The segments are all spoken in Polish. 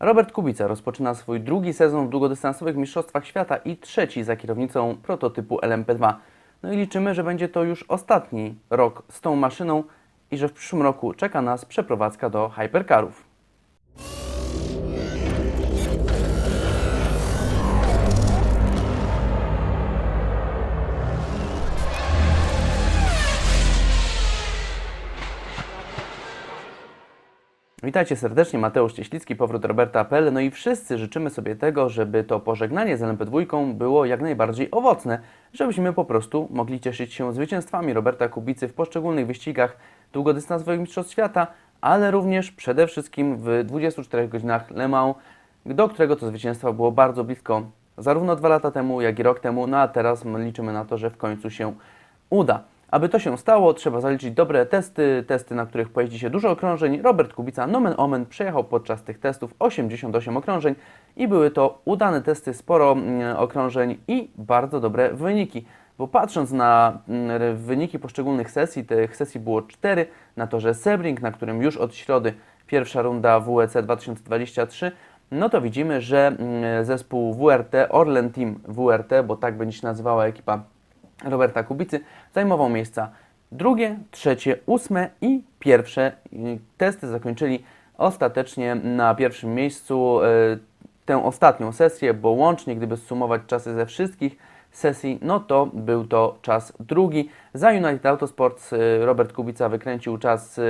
Robert Kubica rozpoczyna swój drugi sezon w długodystansowych Mistrzostwach Świata i trzeci za kierownicą prototypu LMP2. No i liczymy, że będzie to już ostatni rok z tą maszyną i że w przyszłym roku czeka nas przeprowadzka do hypercarów. Witajcie serdecznie, Mateusz Cieślicki, powrót Roberta Apel. No i wszyscy życzymy sobie tego, żeby to pożegnanie z LMP2 było jak najbardziej owocne, żebyśmy po prostu mogli cieszyć się zwycięstwami Roberta Kubicy w poszczególnych wyścigach długodystansowych Mistrzostw Świata, ale również przede wszystkim w 24 godzinach Le Mans, do którego to zwycięstwa było bardzo blisko zarówno dwa lata temu, jak i rok temu, no a teraz liczymy na to, że w końcu się uda. Aby to się stało, trzeba zaliczyć dobre testy, testy, na których pojeździ się dużo okrążeń. Robert Kubica, nomen omen, przejechał podczas tych testów 88 okrążeń i były to udane testy, sporo mm, okrążeń i bardzo dobre wyniki. Bo patrząc na mm, wyniki poszczególnych sesji, tych sesji było 4 na torze Sebring, na którym już od środy pierwsza runda WEC 2023, no to widzimy, że mm, zespół WRT, Orlen Team WRT, bo tak będzie się nazywała ekipa Roberta Kubicy zajmował miejsca drugie, trzecie, ósme i pierwsze. Testy zakończyli ostatecznie na pierwszym miejscu e, tę ostatnią sesję, bo łącznie, gdyby sumować czasy ze wszystkich sesji, no to był to czas drugi. Za United Autosports e, Robert Kubica wykręcił czas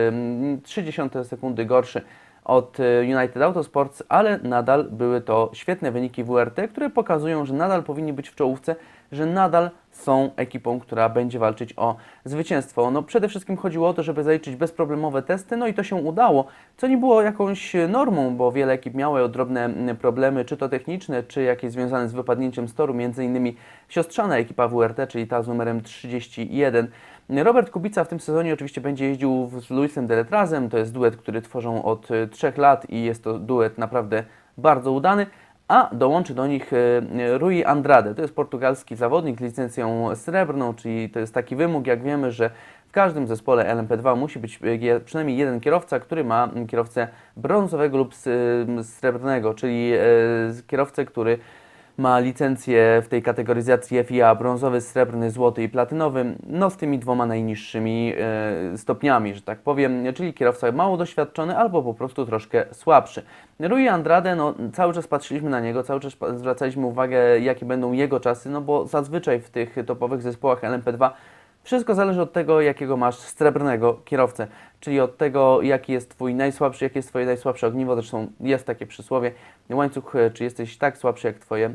30 sekundy gorszy od e, United Autosports, ale nadal były to świetne wyniki WRT, które pokazują, że nadal powinni być w czołówce, że nadal są ekipą, która będzie walczyć o zwycięstwo. No przede wszystkim chodziło o to, żeby zaliczyć bezproblemowe testy, no i to się udało, co nie było jakąś normą, bo wiele ekip miało drobne problemy, czy to techniczne, czy jakieś związane z wypadnięciem z toru, między innymi siostrzana ekipa WRT, czyli ta z numerem 31. Robert Kubica w tym sezonie oczywiście będzie jeździł z Luisem Deletrazem, to jest duet, który tworzą od 3 lat i jest to duet naprawdę bardzo udany a dołączy do nich e, Rui Andrade. To jest portugalski zawodnik z licencją srebrną, czyli to jest taki wymóg, jak wiemy, że w każdym zespole LMP2 musi być e, przynajmniej jeden kierowca, który ma kierowcę brązowego lub srebrnego, czyli e, kierowcę, który ma licencję w tej kategoryzacji FIA brązowy, srebrny, złoty i platynowy, no z tymi dwoma najniższymi e, stopniami, że tak powiem, czyli kierowca mało doświadczony albo po prostu troszkę słabszy. Rui Andrade, no cały czas patrzyliśmy na niego, cały czas zwracaliśmy uwagę, jakie będą jego czasy, no bo zazwyczaj w tych topowych zespołach LMP2 wszystko zależy od tego, jakiego masz srebrnego kierowcę, czyli od tego, jaki jest Twój najsłabszy, jakie jest Twoje najsłabsze ogniwo. Zresztą jest takie przysłowie, łańcuch, e, czy jesteś tak słabszy jak Twoje,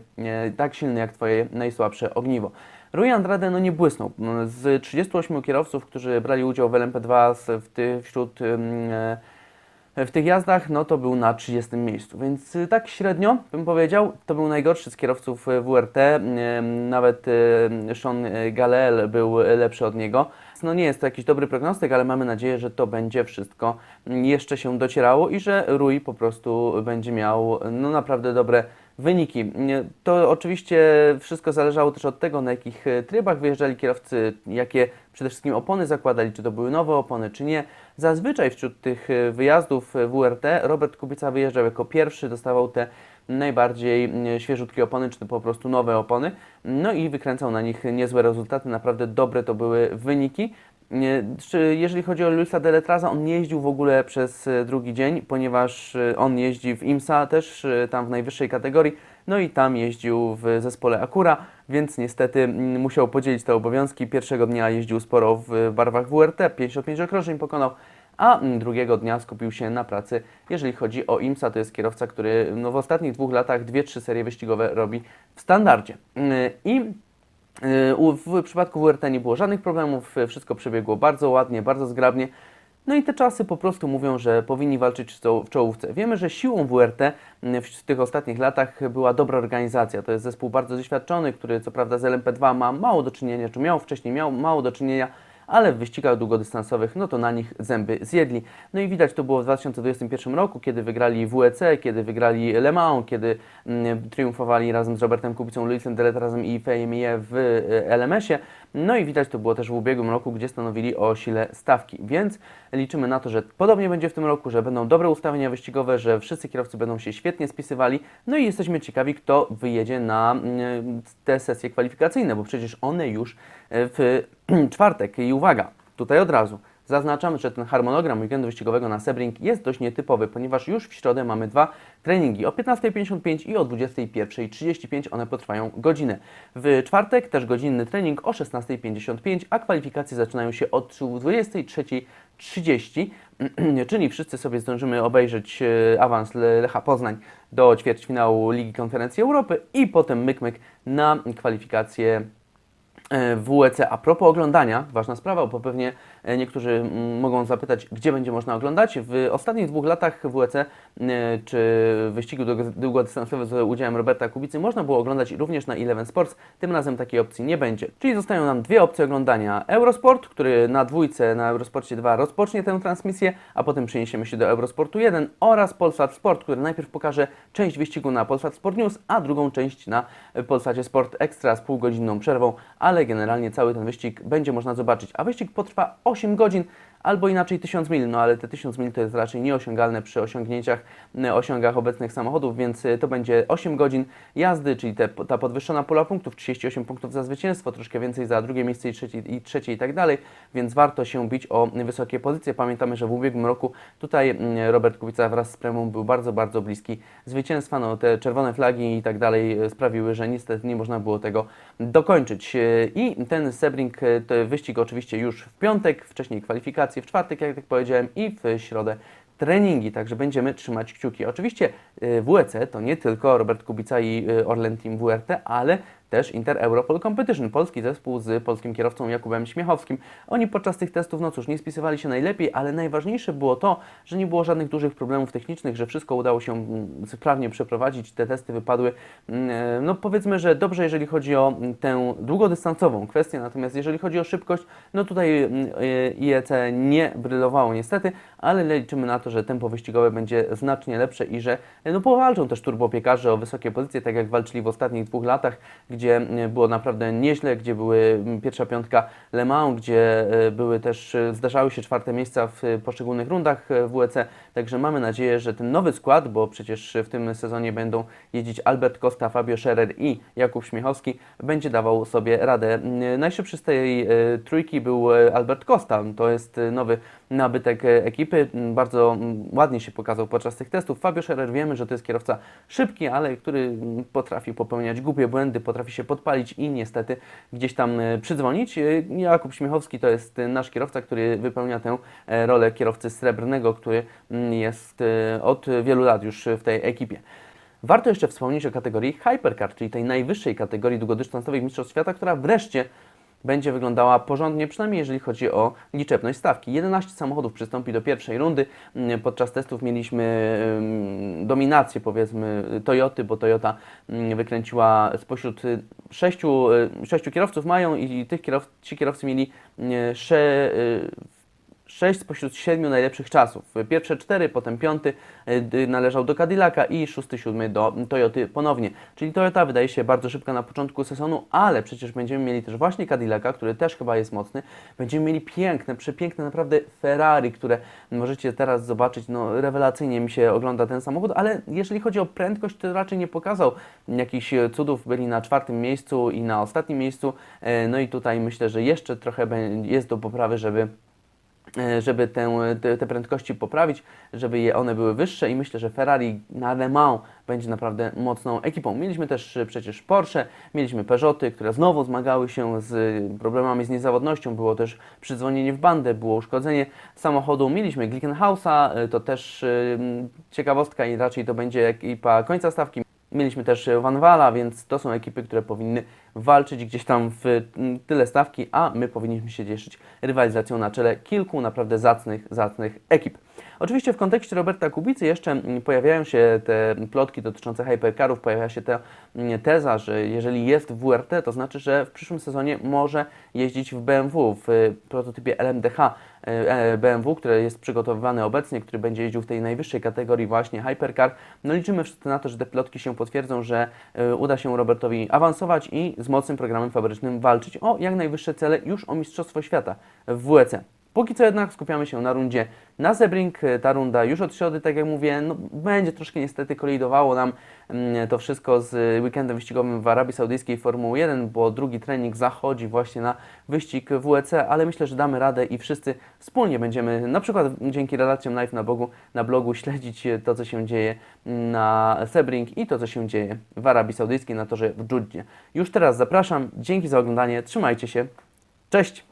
tak silny jak Twoje najsłabsze ogniwo. Rui Andrade no nie błysnął. Z 38 kierowców, którzy brali udział w LMP2 w ty, wśród e, w tych jazdach, no to był na 30 miejscu, więc y, tak średnio bym powiedział, to był najgorszy z kierowców y, WRT, nawet y, Sean Galel był lepszy od niego. No nie jest to jakiś dobry prognostyk, ale mamy nadzieję, że to będzie wszystko jeszcze się docierało i że Rui po prostu będzie miał no naprawdę dobre wyniki. To oczywiście wszystko zależało też od tego, na jakich trybach wyjeżdżali kierowcy, jakie przede wszystkim opony zakładali, czy to były nowe opony, czy nie. Zazwyczaj wśród tych e, wyjazdów e, WRT Robert Kubica wyjeżdżał jako pierwszy, dostawał te najbardziej świeżutkie opony, czy po prostu nowe opony, no i wykręcał na nich niezłe rezultaty, naprawdę dobre to były wyniki. Jeżeli chodzi o Luisa Deletraza, on nie jeździł w ogóle przez e, drugi dzień, ponieważ on jeździ w IMSA też, tam w najwyższej kategorii, no i tam jeździł w zespole Akura, więc niestety mm, musiał podzielić te obowiązki. Pierwszego dnia jeździł sporo w barwach WRT, 55 okrążeń pokonał, a mm, drugiego dnia skupił się na pracy, jeżeli chodzi o IMSA. To jest kierowca, który no, w ostatnich dwóch latach dwie, trzy serie wyścigowe robi w standardzie. Mm, I w przypadku WRT nie było żadnych problemów, wszystko przebiegło bardzo ładnie, bardzo zgrabnie. No i te czasy po prostu mówią, że powinni walczyć w czołówce. Wiemy, że siłą WRT w tych ostatnich latach była dobra organizacja. To jest zespół bardzo doświadczony, który co prawda z LMP2 ma mało do czynienia, czy miał wcześniej miał mało do czynienia, ale w wyścigach długodystansowych, no to na nich zęby zjedli. No i widać to było w 2021 roku, kiedy wygrali WEC, kiedy wygrali Le Mans, kiedy mm, triumfowali razem z Robertem Kubicą, Luisem Deletrazem i Fejmie w e, LMS-ie. No i widać to było też w ubiegłym roku, gdzie stanowili o sile stawki, więc liczymy na to, że podobnie będzie w tym roku, że będą dobre ustawienia wyścigowe, że wszyscy kierowcy będą się świetnie spisywali, no i jesteśmy ciekawi, kto wyjedzie na mm, te sesje kwalifikacyjne, bo przecież one już e, w czwartek. I uwaga, tutaj od razu, Zaznaczam, że ten harmonogram weekendu wyścigowego na Sebring jest dość nietypowy, ponieważ już w środę mamy dwa treningi o 15.55 i o 21.35. One potrwają godzinę. W czwartek też godzinny trening o 16.55, a kwalifikacje zaczynają się od 23.30, czyli wszyscy sobie zdążymy obejrzeć e, awans Lecha Poznań do ćwierćfinału Ligi Konferencji Europy i potem myk-myk na kwalifikacje E, WEC. A propos oglądania, ważna sprawa, bo pewnie niektórzy mm, mogą zapytać, gdzie będzie można oglądać. W ostatnich dwóch latach WEC e, czy wyścigu długodystansowym z udziałem Roberta Kubicy można było oglądać również na Eleven Sports. Tym razem takiej opcji nie będzie. Czyli zostają nam dwie opcje oglądania. Eurosport, który na dwójce na Eurosporcie 2 rozpocznie tę transmisję, a potem przeniesiemy się do Eurosportu 1 oraz Polsat Sport, który najpierw pokaże część wyścigu na Polsat Sport News, a drugą część na Polsacie Sport Extra z półgodzinną przerwą, ale generalnie cały ten wyścig będzie można zobaczyć. A wyścig potrwa 8 godzin, albo inaczej 1000 mil, no ale te 1000 mil to jest raczej nieosiągalne przy osiągnięciach, e, osiągach obecnych samochodów, więc e, to będzie 8 godzin jazdy, czyli te, ta podwyższona pula punktów, 38 punktów za zwycięstwo, troszkę więcej za drugie miejsce i trzecie i, trzecie i tak dalej, więc warto się bić o wysokie pozycje. Pamiętamy, że w ubiegłym roku tutaj Robert Kubica wraz z Premium był bardzo, bardzo bliski zwycięstwa, no te czerwone flagi i tak dalej e, sprawiły, że niestety nie można było tego dokończyć. I ten Sebring, wyścig oczywiście już w piątek, wcześniej w czwartek, jak tak powiedziałem, i w środę treningi, także będziemy trzymać kciuki. Oczywiście y, WEC to nie tylko Robert Kubica i y, Orlen Team WRT, ale też Inter Europol Competition, polski zespół z polskim kierowcą Jakubem Śmiechowskim. Oni podczas tych testów, no cóż, nie spisywali się najlepiej, ale najważniejsze było to, że nie było żadnych dużych problemów technicznych, że wszystko udało się mm, sprawnie przeprowadzić, te testy wypadły, mm, e, no powiedzmy, że dobrze, jeżeli chodzi o mm, tę długodystansową kwestię, natomiast jeżeli chodzi o szybkość, no tutaj e, IEC nie brylowało niestety, ale liczymy na to, że tempo wyścigowe będzie znacznie lepsze i że no powalczą też turbopiekarze o wysokie pozycje, tak jak walczyli w ostatnich dwóch latach, gdzie e, było naprawdę nieźle, gdzie były pierwsza piątka Le Mans, gdzie e, były też, e, zdarzały się czwarte miejsca w poszczególnych rundach WEC, także mamy nadzieję, że ten nowy skład, bo przecież w tym sezonie będą jeździć Albert Costa, Fabio Scherer i Jakub Śmiechowski, będzie dawał sobie radę. Najszybszy z tej trójki był Albert Costa, to jest nowy nabytek ekipy, bardzo ładnie się pokazał podczas tych testów. Fabio Scherer wiemy, że to jest kierowca szybki, ale który potrafi popełniać głupie błędy, potrafi się podpalić i niestety gdzieś tam e, przydzwonić. E, Jakub Śmiechowski to jest e, nasz kierowca, który wypełnia tę rolę kierowcy srebrnego, który mm, jest od wielu lat już w tej ekipie. Warto jeszcze wspomnieć o kategorii Hypercar, czyli tej najwyższej kategorii długodystansowych mistrzostw świata, która wreszcie będzie wyglądała porządnie, przynajmniej jeżeli chodzi o liczebność stawki. 11 samochodów przystąpi do pierwszej rundy. Mm, podczas testów mieliśmy dominację, powiedzmy, Toyoty, bo Toyota mm, wykręciła spośród y, sześciu, y, sześciu kierowców mają i tych kierow, ci kierowcy mieli y, sze, 6 spośród 7 najlepszych czasów. Pierwsze 4, potem piąty e, należał do Cadillaca i szósty, siódmy do Toyoty ponownie. Czyli Toyota wydaje się bardzo szybka na początku sezonu, ale przecież będziemy mieli też właśnie Cadillaca, który też chyba jest mocny. Będziemy mieli piękne, przepiękne naprawdę Ferrari, które możecie teraz zobaczyć. No rewelacyjnie mi się ogląda ten samochód, ale jeżeli chodzi o prędkość, to raczej nie pokazał jakichś cudów. Byli na czwartym miejscu i na ostatnim miejscu. E, no i tutaj myślę, że jeszcze trochę jest do poprawy, żeby żeby tę, te, te, prędkości poprawić, żeby je one były wyższe i myślę, że Ferrari na Le Mans będzie naprawdę mocną ekipą. Mieliśmy też e, przecież Porsche, mieliśmy Peugeoty, które znowu zmagały się z problemami z niezawodnością, było też przydzwonienie w bandę, było uszkodzenie samochodu, mieliśmy Glickenhausa, e, to też ciekawostka i raczej to będzie ekipa końca stawki. Mieliśmy też Van Wala, więc to są ekipy, które powinny walczyć gdzieś tam w tyle stawki, a my powinniśmy się cieszyć rywalizacją na czele kilku naprawdę zacnych, zacnych ekip. Oczywiście w kontekście Roberta Kubicy jeszcze mm, pojawiają się te plotki dotyczące hypercarów, pojawia się ta mm, teza, że jeżeli jest w WRT, to znaczy, że w przyszłym sezonie może jeździć w BMW, w y, prototypie LMDH y, e, BMW, który jest przygotowywany obecnie, który będzie jeździł w tej najwyższej kategorii właśnie hypercar. No liczymy wszyscy na to, że te plotki się potwierdzą, że y, uda się Robertowi awansować i z mocnym programem fabrycznym walczyć o jak najwyższe cele już o Mistrzostwo Świata w WEC. Póki co jednak skupiamy się na rundzie na Sebring. Ta runda już od środy, tak jak mówię, no, będzie troszkę niestety kolidowało nam mm, to wszystko z weekendem wyścigowym w Arabii Saudyjskiej Formuły 1, bo drugi trening zachodzi właśnie na wyścig WEC, ale myślę, że damy radę i wszyscy wspólnie będziemy, na przykład dzięki relacjom live na, blogu, na blogu, śledzić to, co się dzieje na Sebring i to, co się dzieje w Arabii Saudyjskiej na torze w Dżuddzie. Już teraz zapraszam, dzięki za oglądanie, trzymajcie się, cześć!